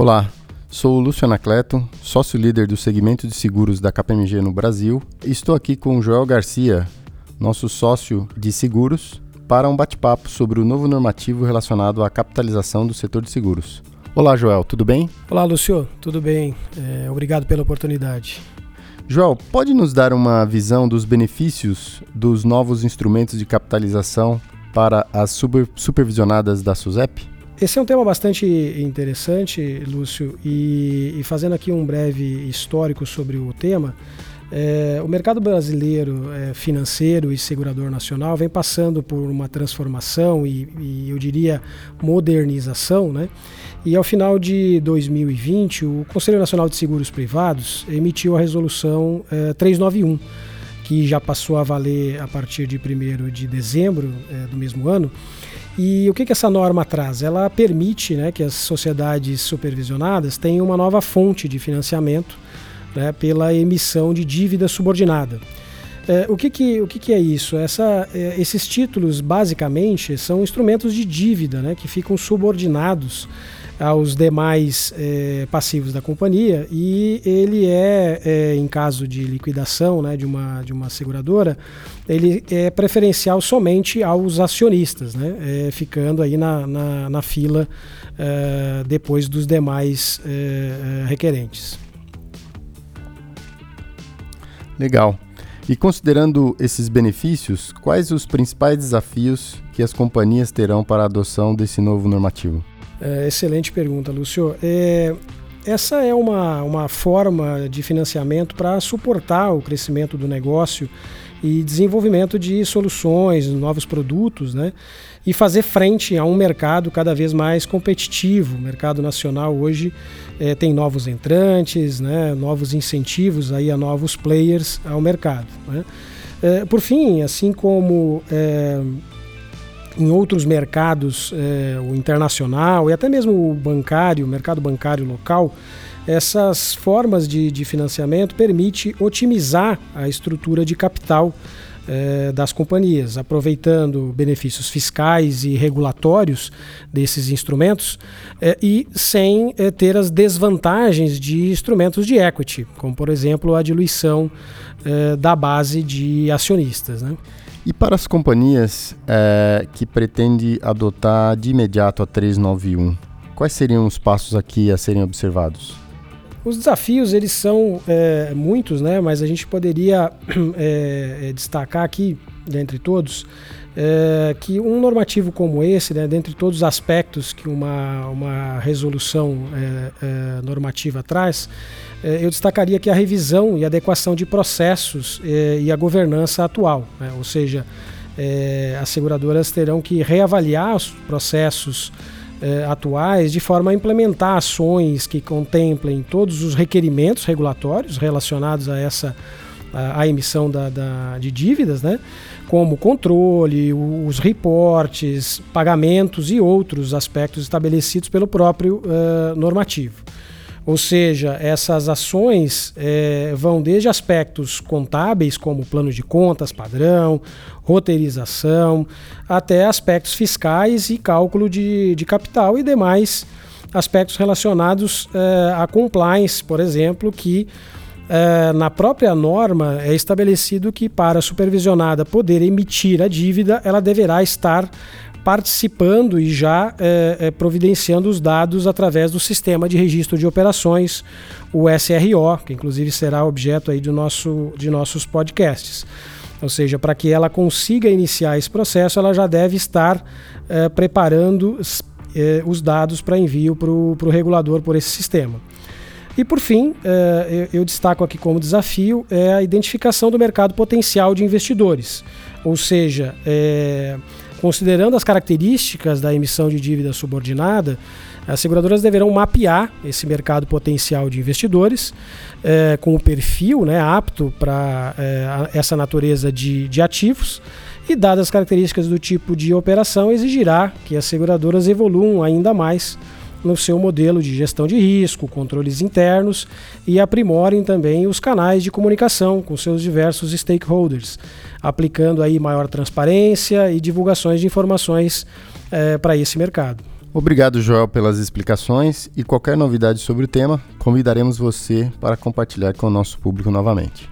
Olá, sou o Lúcio Anacleto, sócio-líder do segmento de seguros da KPMG no Brasil. Estou aqui com o Joel Garcia, nosso sócio de seguros, para um bate-papo sobre o novo normativo relacionado à capitalização do setor de seguros. Olá, Joel, tudo bem? Olá, Lúcio, tudo bem? É, obrigado pela oportunidade. Joel, pode nos dar uma visão dos benefícios dos novos instrumentos de capitalização para as super, supervisionadas da SUSEP? Esse é um tema bastante interessante, Lúcio, e, e fazendo aqui um breve histórico sobre o tema, é, o mercado brasileiro é, financeiro e segurador nacional vem passando por uma transformação e, e, eu diria modernização, né? E ao final de 2020, o Conselho Nacional de Seguros Privados emitiu a resolução é, 391, que já passou a valer a partir de 1 de dezembro é, do mesmo ano. E o que, que essa norma traz? Ela permite né, que as sociedades supervisionadas tenham uma nova fonte de financiamento né, pela emissão de dívida subordinada. É, o que, que, o que, que é isso? Essa, é, esses títulos, basicamente, são instrumentos de dívida né, que ficam subordinados aos demais é, passivos da companhia e ele é, é, em caso de liquidação né, de, uma, de uma seguradora, ele é preferencial somente aos acionistas, né, é, ficando aí na, na, na fila depois dos demais requerentes. Legal. E considerando esses benefícios, quais os principais desafios que as companhias terão para a adoção desse novo normativo? É, excelente pergunta, Lúcio. É, essa é uma, uma forma de financiamento para suportar o crescimento do negócio e desenvolvimento de soluções, novos produtos, né? E fazer frente a um mercado cada vez mais competitivo. O mercado nacional hoje é, tem novos entrantes, né? novos incentivos aí a novos players ao mercado. Né? É, por fim, assim como é, em outros mercados, é, o internacional e até mesmo o bancário, o mercado bancário local, essas formas de, de financiamento permite otimizar a estrutura de capital é, das companhias, aproveitando benefícios fiscais e regulatórios desses instrumentos é, e sem é, ter as desvantagens de instrumentos de equity, como por exemplo a diluição da base de acionistas. Né? E para as companhias é, que pretendem adotar de imediato a 391, quais seriam os passos aqui a serem observados? Os desafios eles são é, muitos, né? Mas a gente poderia é, destacar aqui, dentre todos, é, que um normativo como esse, né, dentre todos os aspectos que uma, uma resolução normativa traz, eu destacaria que a revisão e adequação de processos e a governança atual, né? ou seja, as seguradoras terão que reavaliar os processos atuais de forma a implementar ações que contemplem todos os requerimentos regulatórios relacionados a essa a, a emissão da, da, de dívidas, né? como controle, os reportes, pagamentos e outros aspectos estabelecidos pelo próprio uh, normativo. Ou seja, essas ações é, vão desde aspectos contábeis, como plano de contas padrão, roteirização, até aspectos fiscais e cálculo de, de capital e demais aspectos relacionados é, a compliance, por exemplo, que é, na própria norma é estabelecido que para a supervisionada poder emitir a dívida, ela deverá estar participando e já é, providenciando os dados através do sistema de registro de operações, o SRO, que inclusive será objeto aí do nosso, de nossos podcasts. Ou seja, para que ela consiga iniciar esse processo, ela já deve estar é, preparando é, os dados para envio para o regulador por esse sistema. E por fim, é, eu, destaco aqui como desafio é a identificação do mercado potencial de investidores. Ou seja, é, Considerando as características da emissão de dívida subordinada, as seguradoras deverão mapear esse mercado potencial de investidores é, com o perfil né, apto para é, essa natureza de, de ativos e, dadas as características do tipo de operação, exigirá que as seguradoras evoluam ainda mais no seu modelo de gestão de risco, controles internos e aprimorem também os canais de comunicação com seus diversos stakeholders, aplicando aí maior transparência e divulgações de informações é, para esse mercado. Obrigado, Joel, pelas explicações e qualquer novidade sobre o tema, convidaremos você para compartilhar com o nosso público novamente.